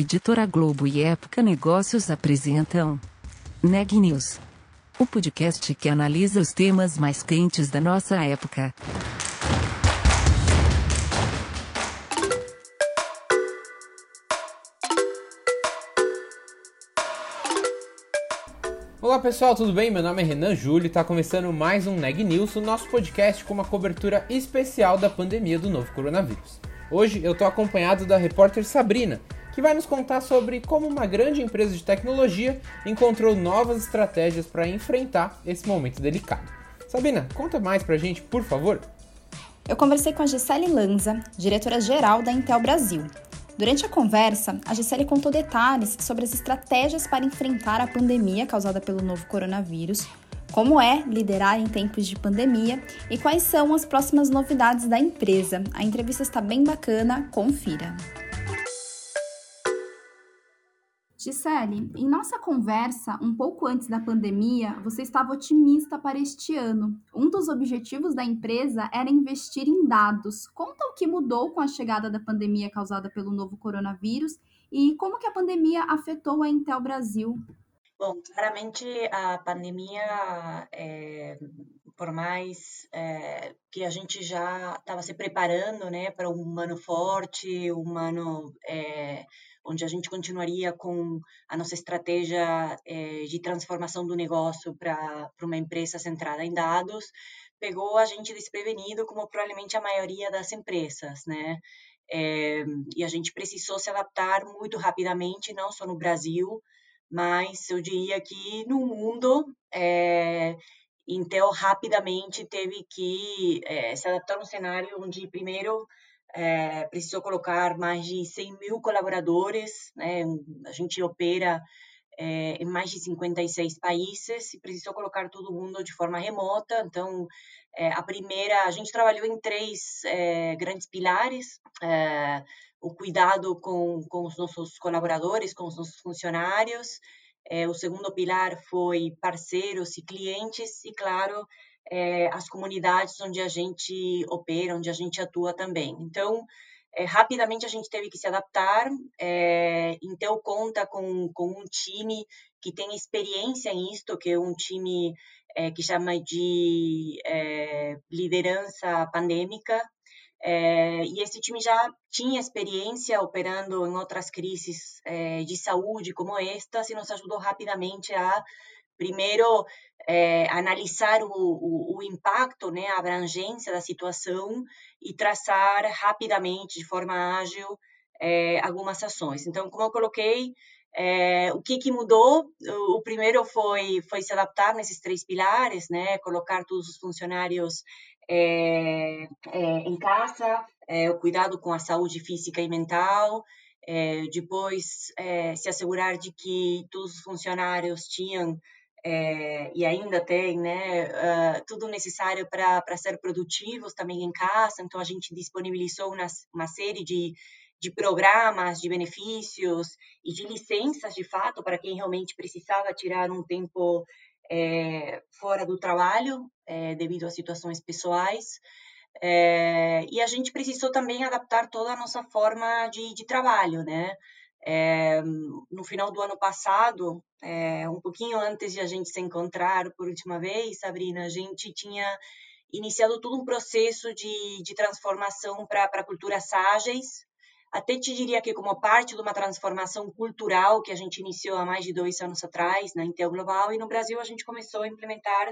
Editora Globo e Época Negócios apresentam Neg News, o podcast que analisa os temas mais quentes da nossa época. Olá pessoal, tudo bem? Meu nome é Renan Júlio e está começando mais um Neg News, o nosso podcast com uma cobertura especial da pandemia do novo coronavírus. Hoje eu estou acompanhado da repórter Sabrina, que vai nos contar sobre como uma grande empresa de tecnologia encontrou novas estratégias para enfrentar esse momento delicado. Sabrina, conta mais pra gente, por favor. Eu conversei com a Gisele Lanza, diretora-geral da Intel Brasil. Durante a conversa, a Gisele contou detalhes sobre as estratégias para enfrentar a pandemia causada pelo novo coronavírus, como é liderar em tempos de pandemia e quais são as próximas novidades da empresa. A entrevista está bem bacana, confira. Gisele, em nossa conversa, um pouco antes da pandemia, você estava otimista para este ano. Um dos objetivos da empresa era investir em dados. Conta o que mudou com a chegada da pandemia causada pelo novo coronavírus e como que a pandemia afetou a Intel Brasil. Bom, claramente a pandemia, é, por mais é, que a gente já estava se preparando né, para um ano forte, um ano é, onde a gente continuaria com a nossa estratégia é, de transformação do negócio para uma empresa centrada em dados, pegou a gente desprevenido, como provavelmente a maioria das empresas, né? É, e a gente precisou se adaptar muito rapidamente, não só no Brasil, mas eu diria que no mundo, é, rapidamente teve que é, se adaptar a um cenário onde, primeiro, é, precisou colocar mais de 100 mil colaboradores, né? a gente opera é, em mais de 56 países e precisou colocar todo mundo de forma remota. Então, é, a primeira, a gente trabalhou em três grandes pilares o cuidado com, com os nossos colaboradores, com os nossos funcionários. É, o segundo pilar foi parceiros e clientes, e, claro, é, as comunidades onde a gente opera, onde a gente atua também. Então, é, rapidamente a gente teve que se adaptar. É, Intel conta com, com um time que tem experiência em isto, que é um time é, que chama de liderança pandêmica, e esse time já tinha experiência operando em outras crises de saúde como esta, e nos ajudou rapidamente a, primeiro, é, analisar o, o, o, impacto, né, a abrangência da situação e traçar rapidamente, de forma ágil, algumas ações. Então, como eu coloquei, é, o que, que mudou? O, o, primeiro foi, foi se adaptar nesses três pilares, né? Colocar todos os funcionários é, é, em casa, é, o cuidado com a saúde física e mental, é, depois é, se assegurar de que todos os funcionários tinham é, e ainda tem né, uh, tudo necessário para ser produtivos também em casa. Então, a gente disponibilizou uma, uma série de, de programas, de benefícios e de licenças, de fato, para quem realmente precisava tirar um tempo é, fora do trabalho, é, devido a situações pessoais. É, e a gente precisou também adaptar toda a nossa forma de, de trabalho, né? É, no final do ano passado, é, um pouquinho antes de a gente se encontrar por última vez, Sabrina, a gente tinha iniciado todo um processo de, de transformação para culturas ágeis, até te diria que como parte de uma transformação cultural que a gente iniciou há mais de dois anos atrás na Intel Global e no Brasil a gente começou a implementar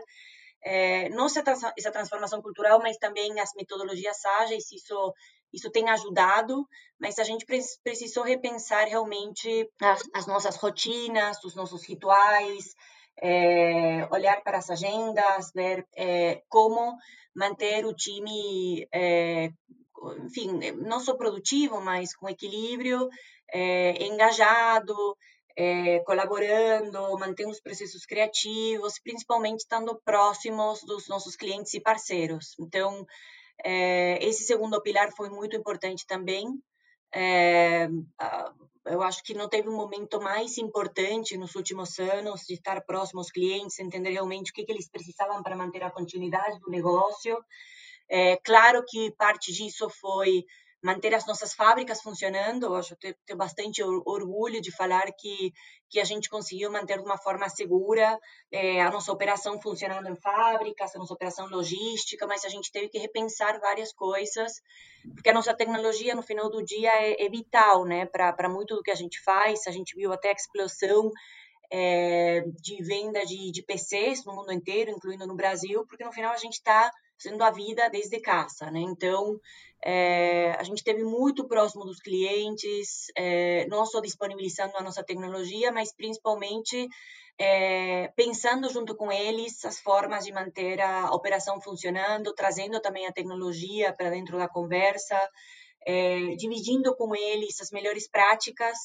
é, não só essa transformação cultural, mas também as metodologias ágeis, isso isso tem ajudado, mas a gente precisou repensar realmente as, as nossas rotinas, os nossos rituais, é, olhar para as agendas, ver é, como manter o time é, enfim, não só produtivo, mas com equilíbrio, é, engajado, é, colaborando, mantendo os processos criativos, principalmente estando próximos dos nossos clientes e parceiros. Então, é, esse segundo pilar foi muito importante também. É, eu acho que não teve um momento mais importante nos últimos anos de estar próximo aos clientes, entender realmente o que, que eles precisavam para manter a continuidade do negócio. É, claro que parte disso foi manter as nossas fábricas funcionando. Eu acho que tenho bastante orgulho de falar que que a gente conseguiu manter de uma forma segura é, a nossa operação funcionando em fábricas, a nossa operação logística, mas a gente teve que repensar várias coisas, porque a nossa tecnologia, no final do dia, é, é vital né, para muito do que a gente faz. A gente viu até a explosão é, de venda de, de PCs no mundo inteiro, incluindo no Brasil, porque no final a gente está fazendo a vida desde casa, né? Então, é, a gente esteve muito próximo dos clientes, é, não só disponibilizando a nossa tecnologia, mas principalmente é, pensando junto com eles as formas de manter a operação funcionando, trazendo também a tecnologia para dentro da conversa, dividindo com eles as melhores práticas,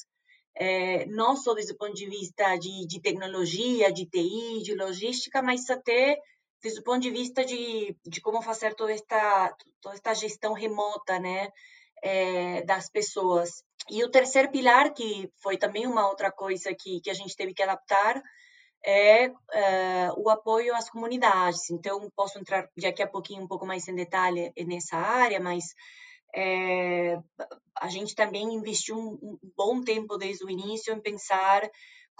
não só desde o ponto de vista de, de tecnologia, de TI, de logística, mas até desde o ponto de vista de, de como fazer toda esta, toda esta gestão remota, né, é, das pessoas. E o terceiro pilar, que foi também uma outra coisa que, que a gente teve que adaptar, é, é o apoio às comunidades. Então, posso entrar daqui a pouquinho um pouco mais em detalhe nessa área, mas é, a gente também investiu um, um, bom tempo desde o início em pensar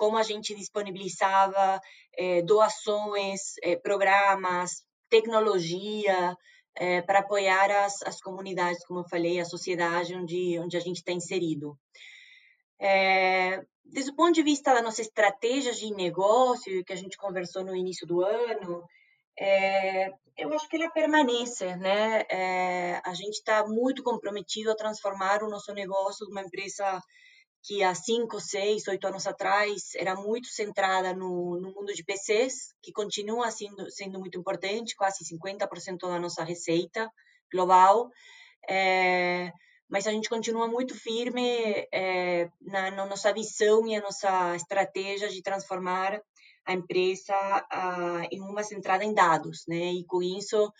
como a gente disponibilizava é, doações, é, programas, tecnologia é, para apoiar as, as comunidades, como eu falei, a sociedade onde, onde a gente está inserido. desde o ponto de vista da nossa estratégia de negócio, que a gente conversou no início do ano, eu acho que ela permanece, né? a gente está muito comprometido a transformar o nosso negócio de uma empresa que há cinco, seis, oito anos atrás era muito centrada no, no mundo de PCs, que continua sendo, sendo muito importante, quase 50% da nossa receita global. É, mas a gente continua muito firme é, na, na, nossa visão e a nossa estratégia de transformar a empresa a, em uma centrada em dados, né? E com isso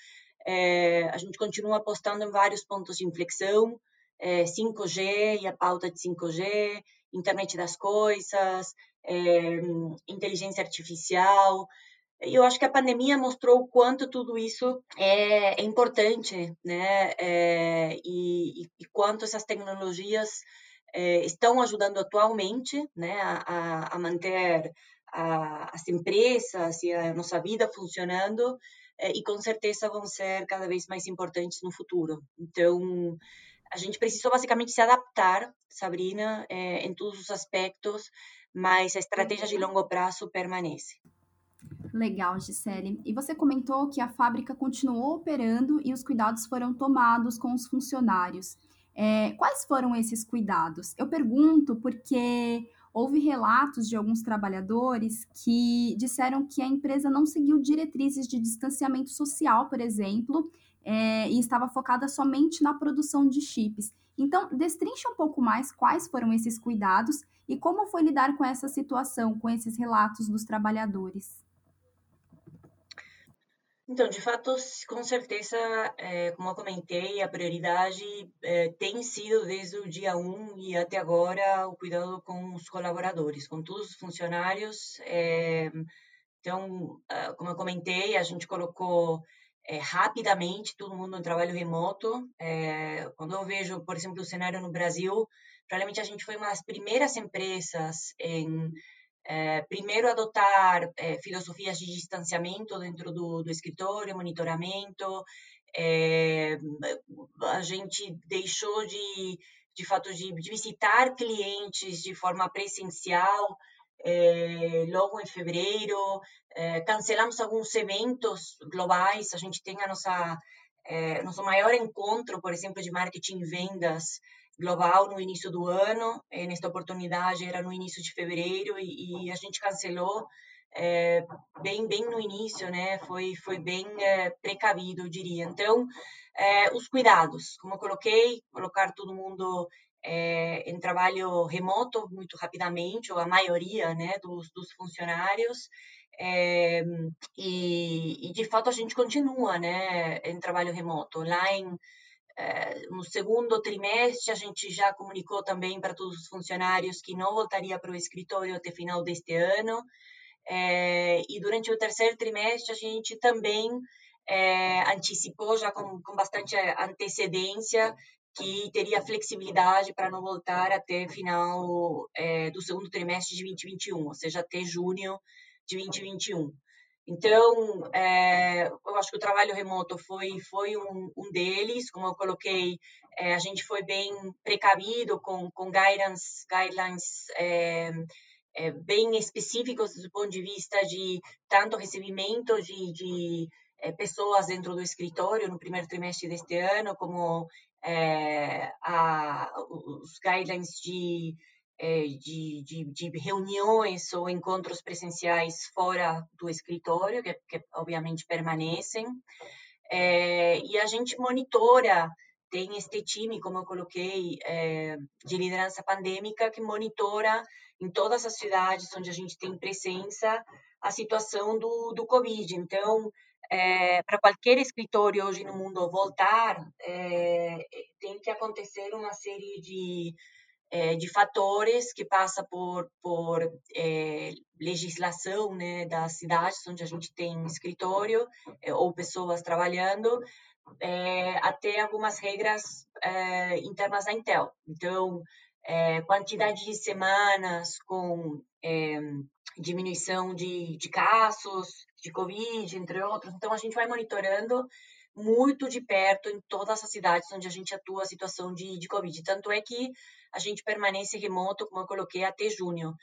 é, a gente continua apostando em vários pontos de inflexão, 5G é, e a pauta de 5G, internet das coisas, é, inteligência artificial. Eu acho que a pandemia mostrou o quanto tudo isso é, é importante, né? É, e, e, quanto essas tecnologias é, estão ajudando atualmente, né, a, a manter a, as empresas e a nossa vida funcionando é, e com certeza vão ser cada vez mais importantes no futuro. Então, a gente precisou basicamente se adaptar, Sabrina, é, em todos os aspectos, mas a estratégia de longo prazo permanece. Legal, Gisele. E você comentou que a fábrica continuou operando e os cuidados foram tomados com os funcionários. É, quais foram esses cuidados? Eu pergunto porque houve relatos de alguns trabalhadores que disseram que a empresa não seguiu diretrizes de distanciamento social, por exemplo, é, e estava focada somente na produção de chips. Então, destrinche um pouco mais quais foram esses cuidados e como foi lidar com essa situação, com esses relatos dos trabalhadores. Então, de fato, com certeza, é, como eu comentei, a prioridade é, tem sido desde o dia 1 e até agora o cuidado com os colaboradores, com todos os funcionários. É, então, ah, como eu comentei, a gente colocou é, rapidamente todo mundo no trabalho remoto. É, quando eu vejo, por exemplo, o cenário no Brasil, provavelmente a gente foi uma das primeiras empresas em é, primeiro adotar filosofias de distanciamento dentro do, do escritório, monitoramento. a gente deixou de, de fato, de, de visitar clientes de forma presencial é, logo em fevereiro, é, cancelamos alguns eventos globais, a gente tem a nossa é, nosso maior encontro, por exemplo, de marketing e vendas global no início do ano, nesta oportunidade era no início de fevereiro e, e a gente cancelou bem bem no início, né? Foi foi bem precavido, eu diria. Então, é, os cuidados, como eu coloquei, colocar todo mundo é, em trabalho remoto muito rapidamente, ou a maioria né, dos, dos funcionários, é, e, e, de fato a gente continua né, em trabalho remoto. Lá em, é, no segundo trimestre, a gente já comunicou também para todos os funcionários que não voltaria para o escritório até final deste ano. É, e durante o terceiro trimestre, a gente também é, antecipou já com, com bastante antecedência que teria flexibilidade para não voltar até final é, do segundo trimestre de 2021, ou seja, até junho de 2021. Então, é, eu acho que o trabalho remoto foi, foi um, um deles, como eu coloquei, é, a gente foi bem precavido com, com guidance, guidelines é, é, bem específicos do ponto de vista de tanto recebimento de, de é, pessoas dentro do escritório no primeiro trimestre deste ano, como é, a, os guidelines de, é, de, de, de, reuniões ou encontros presenciais fora do escritório, que, que obviamente permanecem. É, e a gente monitora, tem este time, como eu coloquei, de liderança pandêmica, que monitora em todas as cidades onde a gente tem presença a situação do, do Covid. Então, é, para qualquer escritório hoje no mundo voltar, é, tem que acontecer uma série de, é, de fatores que passa por, por legislação né, das cidades onde a gente tem escritório ou pessoas trabalhando, até algumas regras internas da Intel. Então, quantidade de semanas com diminuição de, de casos, de Covid, entre outros. Então, a gente vai monitorando muito de perto em todas as cidades onde a gente atua a situação de, de Covid. Tanto é que a gente permanece remoto, como eu coloquei, até junho.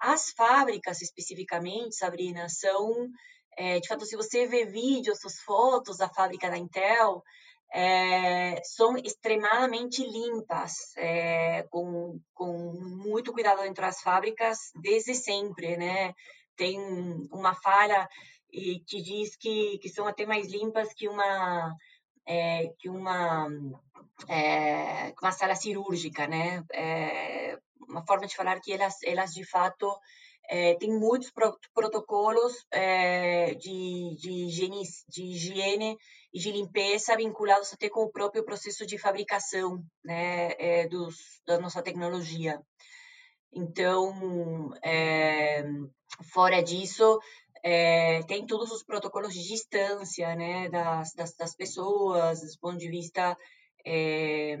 As fábricas, especificamente, Sabrina, são, é, de fato, se você vê vídeos, as fotos da fábrica da Intel, é, são extremamente limpas, é, com, com muito cuidado dentro das fábricas desde sempre, né? Tem uma falha e que diz que, que são até mais limpas que uma é, que uma é, uma sala cirúrgica, né? É, uma forma de falar que elas elas de fato é, têm muitos pro, protocolos é, de, de, higiene, de higiene e de limpeza vinculados até com o próprio processo de fabricação né, é, dos, da nossa tecnologia. Então, é, fora disso, é, tem todos os protocolos de distância né, das, das, das pessoas, do ponto de vista é,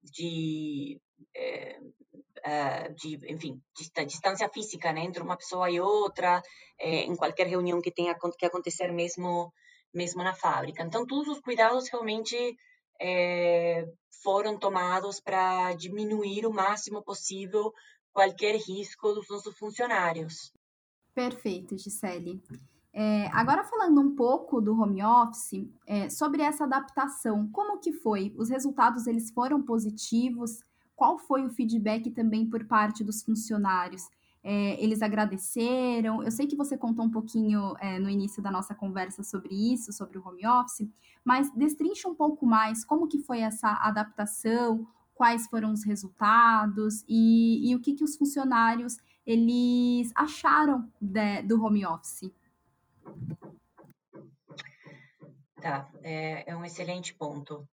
de, é, de, enfim, distância física né, entre uma pessoa e outra, em qualquer reunião que tenha que acontecer mesmo, mesmo na fábrica. Então, todos os cuidados realmente foram tomados para diminuir o máximo possível qualquer risco dos nossos funcionários. Perfeito, Gisele. É, agora falando um pouco do home office, é, sobre essa adaptação, como que foi? Os resultados eles foram positivos? Qual foi o feedback também por parte dos funcionários? É, eles agradeceram? Eu sei que você contou um pouquinho é, no início da nossa conversa sobre isso, sobre o home office, mas destrincha um pouco mais como que foi essa adaptação, quais foram os resultados e, e o que, que os funcionários eles acharam de, do home office? Tá, é, é um excelente ponto.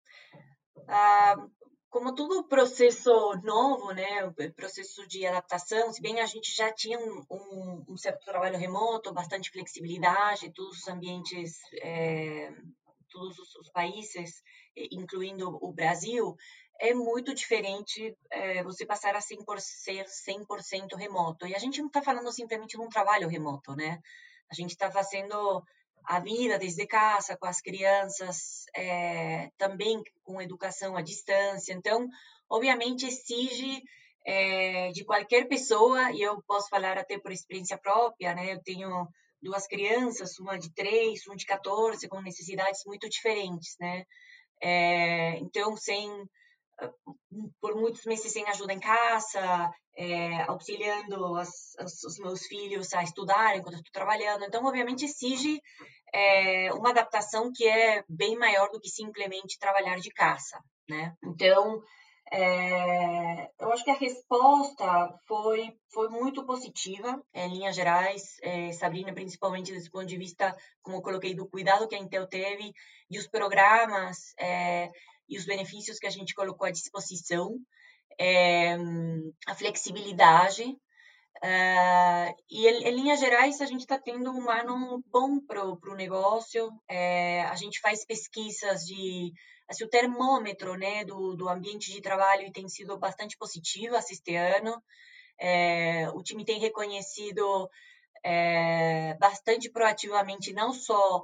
Ah, como todo processo novo, né, processo de adaptação, se bem a gente já tinha um, um, um certo trabalho remoto, bastante flexibilidade, todos os ambientes, é, todos os, os países, incluindo o Brasil, é muito diferente é, você passar a 100%, ser 100% remoto. E a gente não está falando simplesmente de um trabalho remoto, né? A gente está fazendo a vida desde casa, com as crianças, é, também com educação à distância. Então, obviamente, exige é, de qualquer pessoa, e eu posso falar até por experiência própria, né? Eu tenho duas crianças, uma de três, uma de 14, com necessidades muito diferentes, né? É, então, sem por muitos meses sem ajuda em casa, é, auxiliando as, as, os meus filhos a estudarem enquanto estou trabalhando. Então, obviamente, exige é, uma adaptação que é bem maior do que simplesmente trabalhar de casa, né? Então, é, eu acho que a resposta foi, foi muito positiva, em linhas gerais, é, Sabrina, principalmente desse ponto de vista, como eu coloquei, do cuidado que a Intel teve e os programas é, e os benefícios que a gente colocou à disposição, é, a flexibilidade, Uh, e em, linhas gerais, a gente está tendo um ano bom para o negócio. É, a gente faz pesquisas de. Assim, o termômetro né, do, do ambiente de trabalho tem sido bastante positivo este ano. É, o time tem reconhecido é, bastante proativamente não só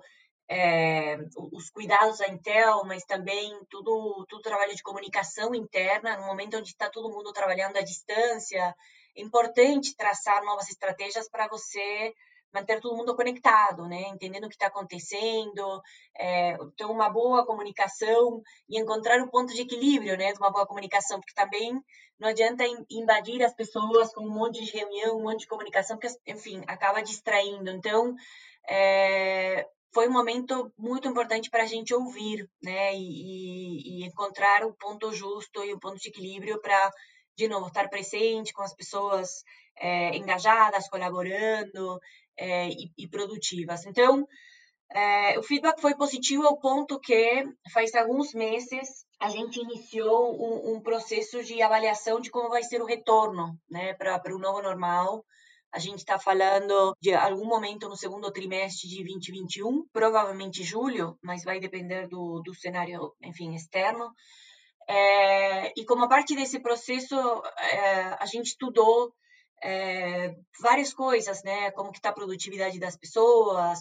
é, os cuidados da Intel, mas também tudo, tudo trabalho de comunicação interna, no momento onde está todo mundo trabalhando à distância, é importante traçar novas estratégias para você manter todo mundo conectado, né? Entendendo o que está acontecendo, é, ter uma boa comunicação e encontrar o ponto de equilíbrio, né? De uma boa comunicação, porque também não adianta invadir as pessoas com um monte de reunião, um monte de comunicação, porque, enfim, acaba distraindo. Então, é, foi um momento muito importante para a gente ouvir, né? E, e, encontrar o ponto justo e o ponto de equilíbrio para, de novo, estar presente com as pessoas é, engajadas, colaborando, é, e, e, produtivas. Então, é, o feedback foi positivo ao ponto que, faz alguns meses, a gente iniciou um, um processo de avaliação de como vai ser o retorno né, para o novo normal. A gente está falando de algum momento no segundo trimestre de 2021, provavelmente julho, mas vai depender do, do cenário, enfim, externo. É, e como parte desse processo, é, a gente estudou é, várias coisas, né? Como que está a produtividade das pessoas,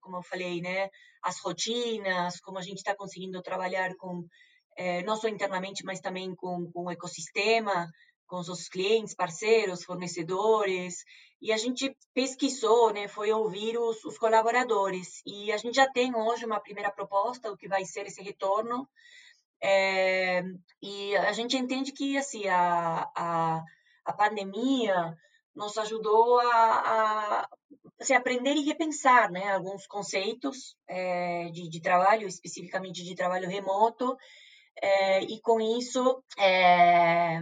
como eu falei, né? As rotinas, como a gente está conseguindo trabalhar com é, não só internamente, mas também com, com o ecossistema, com os clientes, parceiros, fornecedores. E a gente pesquisou, né? Foi ouvir os, os colaboradores. E a gente já tem hoje uma primeira proposta do que vai ser esse retorno. É, e a gente entende que assim a, a a pandemia nos ajudou a, a assim, aprender e repensar né, alguns conceitos é, de, de, trabalho, especificamente de trabalho remoto, é, e com isso, é,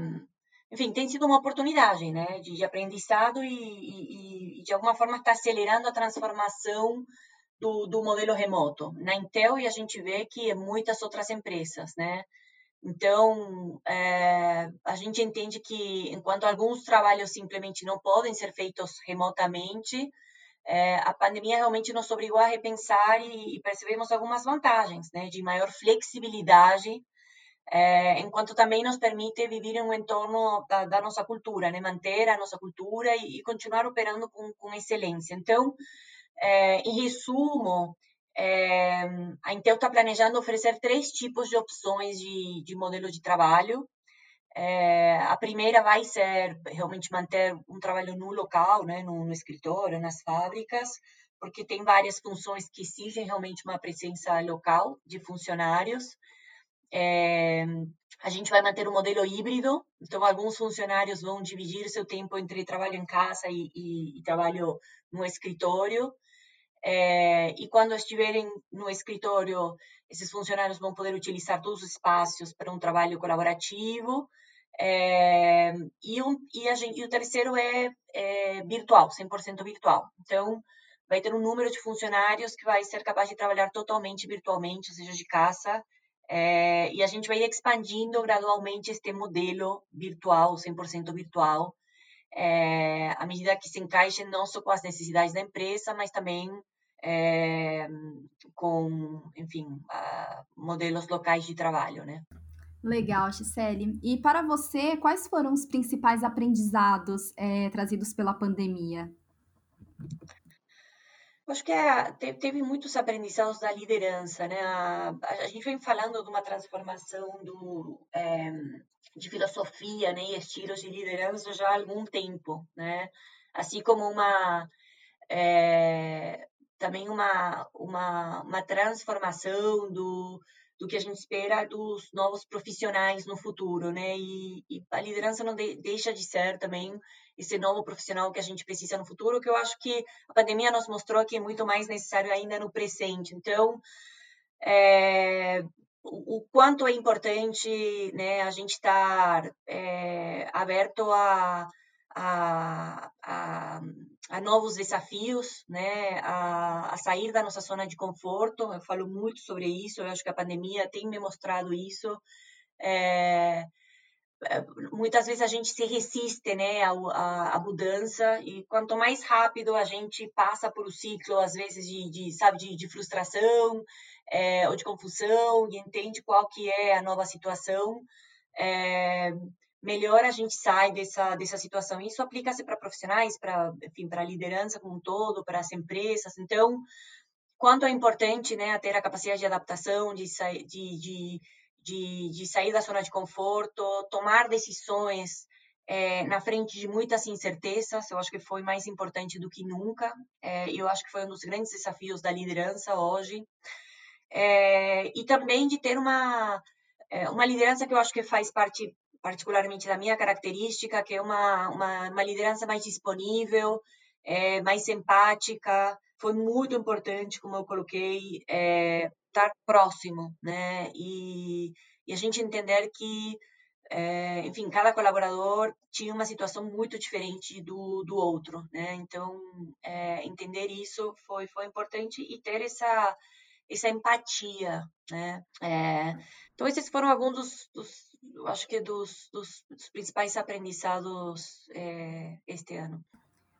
enfim, tem sido uma oportunidade né, de, de aprendizado e, e, e, de alguma forma, está acelerando a transformação do, do modelo remoto. Na Intel, e a gente vê que muitas outras empresas, né? Então, é, a gente entende que, enquanto alguns trabalhos simplesmente não podem ser feitos remotamente, é, a pandemia realmente nos obrigou a repensar e, e percebemos algumas vantagens, né, de maior flexibilidade, é, enquanto também nos permite viver em um entorno da, da nossa cultura, né, manter a nossa cultura e, e continuar operando com, com excelência. Então, em resumo, é, a Intel está planejando oferecer três tipos de opções de, de modelo de trabalho. A primeira vai ser realmente manter um trabalho no local, né, no, no escritório, nas fábricas, porque tem várias funções que exigem realmente uma presença local de funcionários. É, a gente vai manter um modelo híbrido, então alguns funcionários vão dividir seu tempo entre trabalho em casa e, e, e trabalho no escritório. É, e quando estiverem no escritório, esses funcionários vão poder utilizar todos os espaços para um trabalho colaborativo. É, e, um, e, gente, e o terceiro é, é virtual, 100% virtual. Então, vai ter um número de funcionários que vai ser capaz de trabalhar totalmente virtualmente, ou seja, de casa. É, e a gente vai expandindo gradualmente este modelo virtual, 100% virtual, é, à medida que se encaixe não só com as necessidades da empresa, mas também é, com, enfim, uh, modelos locais de trabalho, né? Legal, Gisele. E para você, quais foram os principais aprendizados é, trazidos pela pandemia? Acho que é, teve muitos aprendizados da liderança, né? A, a, gente vem falando de uma transformação do, é, de filosofia, né, e estilos de liderança já há algum tempo, né? Assim como uma é, também uma, uma, uma transformação do, do que a gente espera dos novos profissionais no futuro, né? E, e a liderança não de, deixa de ser também esse novo profissional que a gente precisa no futuro, que eu acho que a pandemia nos mostrou que é muito mais necessário ainda no presente. Então, é, o, quanto é importante, né, a gente estar é, aberto a, a, a a novos desafios, né, a, a, sair da nossa zona de conforto. Eu falo muito sobre isso. Eu acho que a pandemia tem me mostrado isso. É, muitas vezes a gente se resiste né, à, à, mudança e quanto mais rápido a gente passa por o ciclo, às vezes, de, de sabe, de, de frustração é, ou de confusão e entende qual que é a nova situação, é, melhor a gente sai dessa, dessa situação. Isso aplica-se para profissionais, para a liderança como um todo, para as empresas. Então, quanto é importante né, ter a capacidade de adaptação, de, de, de de, de sair da zona de conforto, tomar decisões é, na frente de muitas incertezas. Eu acho que foi mais importante do que nunca. É, eu acho que foi um dos grandes desafios da liderança hoje. É, e também de ter uma, uma liderança que eu acho que faz parte particularmente da minha característica, que é uma, uma, uma liderança mais disponível, é, mais empática. Foi muito importante, como eu coloquei, é, estar próximo, né? E, e a gente entender que, é, enfim, cada colaborador tinha uma situação muito diferente do, do outro, né? Então, é, entender isso foi, foi importante e ter essa, essa empatia, né? É, então, esses foram alguns dos, dos acho que dos, dos, dos principais aprendizados este ano.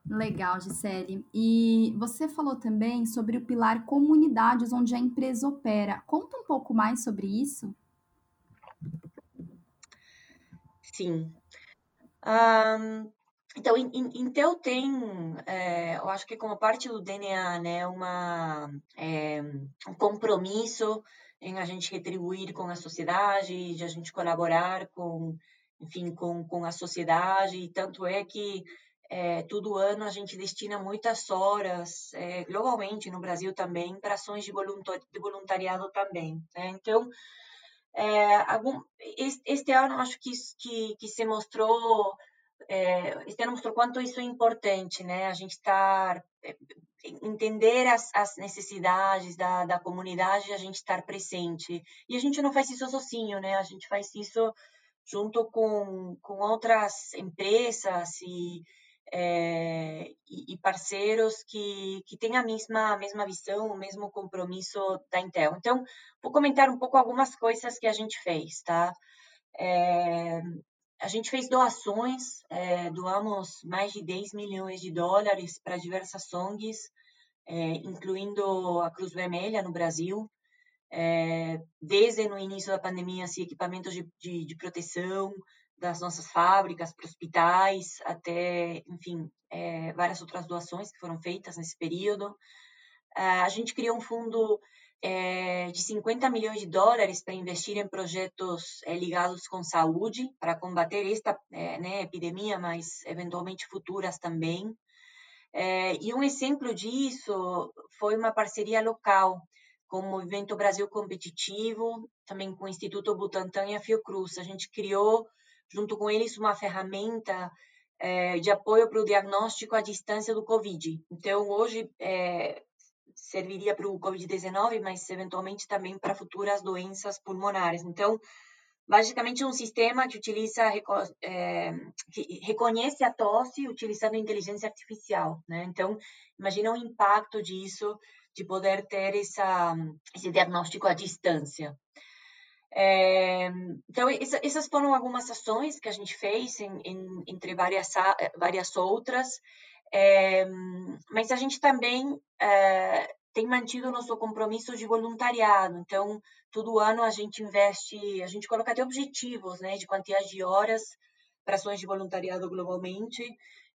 Legal, Gisele. E você falou também sobre o pilar comunidades onde a empresa opera. Conta um pouco mais sobre isso. Sim. Um, então, Intel tem, é, eu acho que como parte do DNA, né, uma, é, um compromisso em a gente retribuir com a sociedade, de a gente colaborar com, enfim, com, com a sociedade, e tanto é que é, todo ano a gente destina muitas horas, é, globalmente no Brasil também, para ações de, voluntariado também. Né? Então, é, algum, este ano acho que, que, que se mostrou, é, este ano mostrou quanto isso é importante, né? A gente estar, é, entender as, as necessidades da, da comunidade, a gente estar presente. E a gente não faz isso sozinho, né? A gente faz isso junto com, com outras empresas e é, e, e, parceiros que, que têm a mesma, a mesma visão, o mesmo compromisso da Intel. Então, vou comentar um pouco algumas coisas que a gente fez, tá? É, a gente fez doações, é, doamos mais de 10 milhões de dólares para diversas ONGs, incluindo a Cruz Vermelha no Brasil, desde no início da pandemia, assim, equipamentos de, de, de proteção, das nossas fábricas para hospitais, até, enfim, é, várias outras doações que foram feitas nesse período. a gente criou um fundo é, de 50 milhões de dólares para investir em projetos é, ligados com saúde, para combater esta né, epidemia, mas eventualmente futuras também. E um exemplo disso foi uma parceria local com o Movimento Brasil Competitivo, também com o Instituto Butantan e a Fiocruz. A gente criou junto com eles, uma ferramenta é, de apoio para o diagnóstico à distância do Covid. Então, hoje, é, serviria para o Covid-19, mas eventualmente também para futuras doenças pulmonares. Então, basicamente, é um sistema que utiliza, é, que reconhece a tosse utilizando inteligência artificial, né? Então, imagina o impacto disso, de poder ter essa, esse diagnóstico à distância. É, então, essas foram algumas ações que a gente fez, em, em, entre várias, várias outras, é, mas a gente também é, tem mantido o nosso compromisso de voluntariado. Então, todo ano a gente investe, a gente coloca até objetivos né, de quantidade de horas para ações de voluntariado globalmente.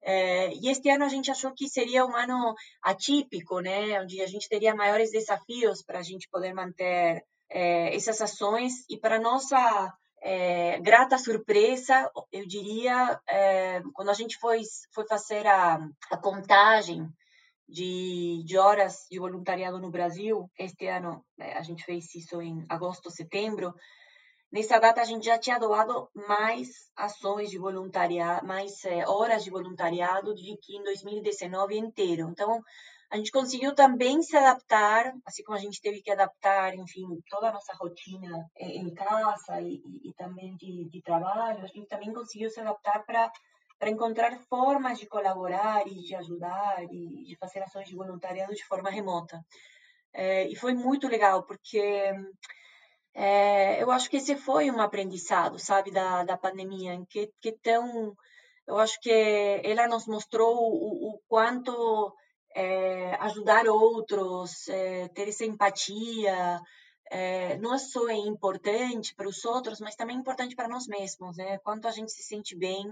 É, e este ano a gente achou que seria um ano atípico, né, onde a gente teria maiores desafios para a gente poder manter é, essas ações. E para nossa é, grata surpresa, eu diria, é, quando a gente foi, foi fazer a, a contagem de, de, horas de voluntariado no Brasil, este ano né, a gente fez isso em agosto, setembro, nessa data a gente já tinha doado mais ações de voluntariado, mais é, horas de voluntariado do que em 2019 inteiro. Então, a gente conseguiu também se adaptar, assim como a gente teve que adaptar, enfim, toda a nossa rotina em casa e, e também de, de, trabalho, a gente também conseguiu se adaptar para para encontrar formas de colaborar e de ajudar e de fazer ações de voluntariado de forma remota. É, e foi muito legal, porque É, eu acho que esse foi um aprendizado, sabe, da, da pandemia, que, que tão, eu acho que ela nos mostrou o, o quanto é, ajudar outros, é, ter essa empatia, é, não só é importante para os outros, mas também é importante para nós mesmos, né? Quanto a gente se sente bem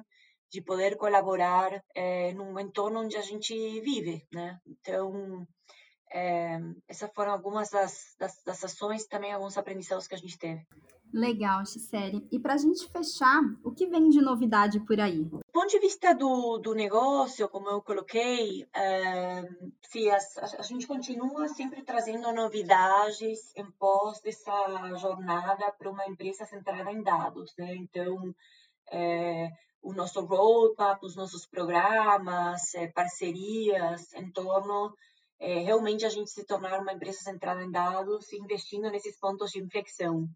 de poder colaborar é, num entorno onde a gente vive, né? Então, é, essas foram algumas das, das, das ações e também alguns aprendizados que a gente teve. Legal, Gisele. E para a gente fechar, o que vem de novidade por aí? Do ponto de vista do, do negócio, como eu coloquei, é, sim, a, a, gente continua sempre trazendo novidades em pós dessa jornada para uma empresa centrada em dados. Né? Então, é, o nosso roadmap, os nossos programas, é, parcerias em torno é, realmente a gente se tornar uma empresa centrada em dados, investindo nesses pontos de inflexão.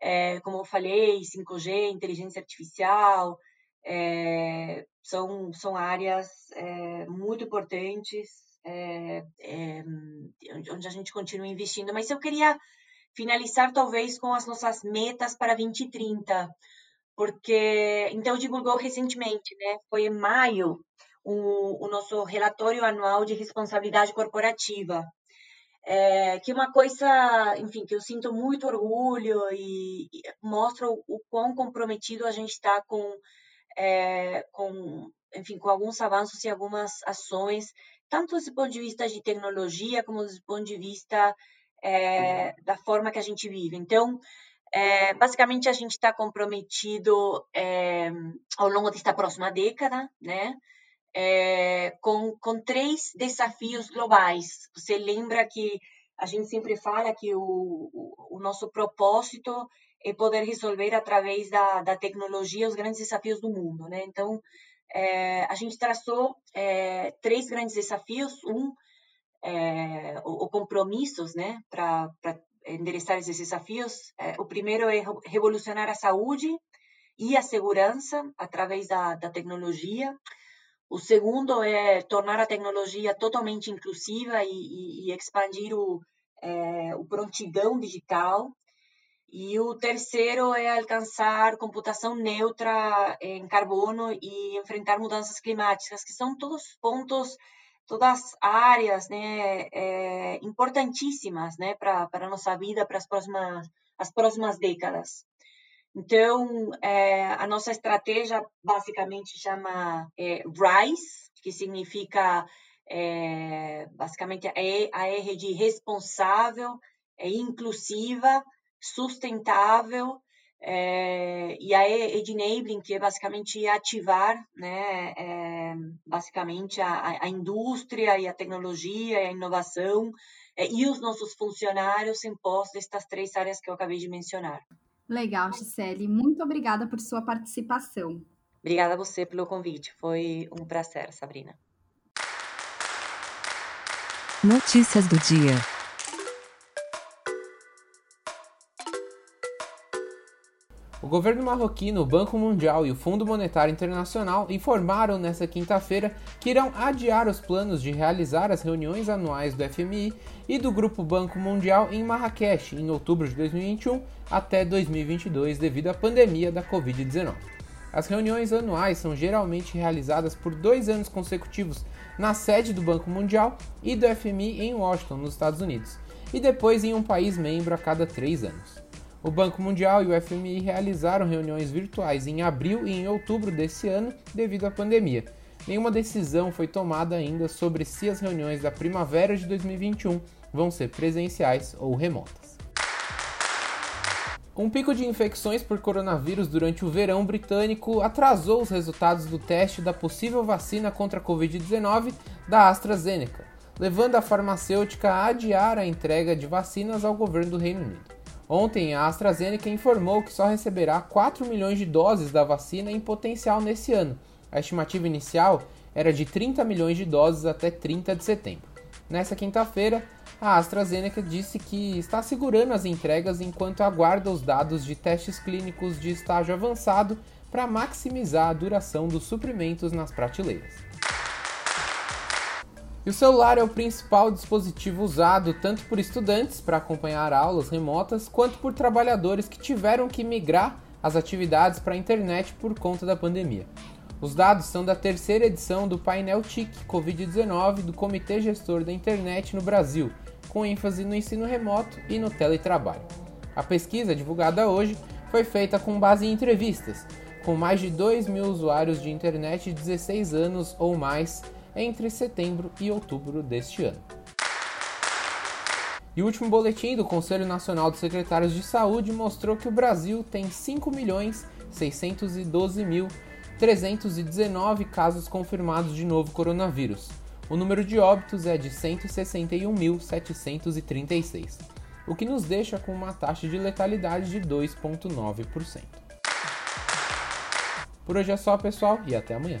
É, como eu falei, 5G, inteligência artificial, é, são, são áreas é, muito importantes, é, é, onde a gente continua investindo. Mas eu queria finalizar, talvez, com as nossas metas para 2030, porque, então, divulgou recentemente, né? Foi em maio, o, o nosso relatório anual de responsabilidade corporativa, é, que é uma coisa, enfim, que eu sinto muito orgulho e, e mostra o, o, quão comprometido a gente está com, é, com, enfim, com alguns avanços e algumas ações, tanto do ponto de vista de tecnologia como do ponto de vista é, da forma que a gente vive. Então, é, basicamente, a gente está comprometido é, ao longo desta próxima década, né? É, com, com três desafios globais. Você lembra que a gente sempre fala que o, o, nosso propósito é poder resolver através da, da tecnologia os grandes desafios do mundo, né? Então, é, a gente traçou é, três grandes desafios. Um, é, o, compromissos, né, para endereçar esses desafios. O primeiro é revolucionar a saúde e a segurança através da, da tecnologia. O segundo é tornar a tecnologia totalmente inclusiva e, e, e expandir o, é, o prontidão digital. E o terceiro é alcançar computação neutra em carbono e enfrentar mudanças climáticas, que são todos pontos, todas áreas né, é, importantíssimas né, para a nossa vida, para as próximas, as próximas décadas. Então, é, a nossa estratégia basicamente chama é, RISE, que significa é, basicamente a R de responsável, é inclusiva, sustentável, é, e a E de enabling, que é basicamente ativar, né, é, basicamente a, a, indústria e a tecnologia e a inovação é, e os nossos funcionários em pós destas três áreas que eu acabei de mencionar. Legal, Gisele. Muito obrigada por sua participação. Obrigada a você pelo convite. Foi um prazer, Sabrina. Notícias do dia. O governo marroquino, o Banco Mundial e o Fundo Monetário Internacional informaram nesta quinta-feira que irão adiar os planos de realizar as reuniões anuais do FMI e do Grupo Banco Mundial em Marrakech em outubro de 2021 até 2022 devido à pandemia da Covid-19. As reuniões anuais são geralmente realizadas por dois anos consecutivos na sede do Banco Mundial e do FMI em Washington, nos Estados Unidos, e depois em um país membro a cada três anos. O Banco Mundial e o FMI realizaram reuniões virtuais em abril e em outubro desse ano devido à pandemia. Nenhuma decisão foi tomada ainda sobre se as reuniões da primavera de 2021 vão ser presenciais ou remotas. Um pico de infecções por coronavírus durante o verão britânico atrasou os resultados do teste da possível vacina contra a Covid-19 da AstraZeneca, levando a farmacêutica a adiar a entrega de vacinas ao governo do Reino Unido. Ontem, a AstraZeneca informou que só receberá 4 milhões de doses da vacina em potencial nesse ano. A estimativa inicial era de 30 milhões de doses até 30 de setembro. Nessa quinta-feira, a AstraZeneca disse que está segurando as entregas enquanto aguarda os dados de testes clínicos de estágio avançado para maximizar a duração dos suprimentos nas prateleiras. E o celular é o principal dispositivo usado tanto por estudantes para acompanhar aulas remotas, quanto por trabalhadores que tiveram que migrar as atividades para a internet por conta da pandemia. Os dados são da terceira edição do painel TIC Covid-19 do Comitê Gestor da Internet no Brasil, com ênfase no ensino remoto e no teletrabalho. A pesquisa, divulgada hoje, foi feita com base em entrevistas, com mais de 2 mil usuários de internet de 16 anos ou mais entre setembro e outubro deste ano. E o último boletim do Conselho Nacional de Secretários de Saúde mostrou que o Brasil tem 5.612.319 casos confirmados de novo coronavírus. O número de óbitos é de 161.736, o que nos deixa com uma taxa de letalidade de 2,9%. Por hoje é só, pessoal, e até amanhã.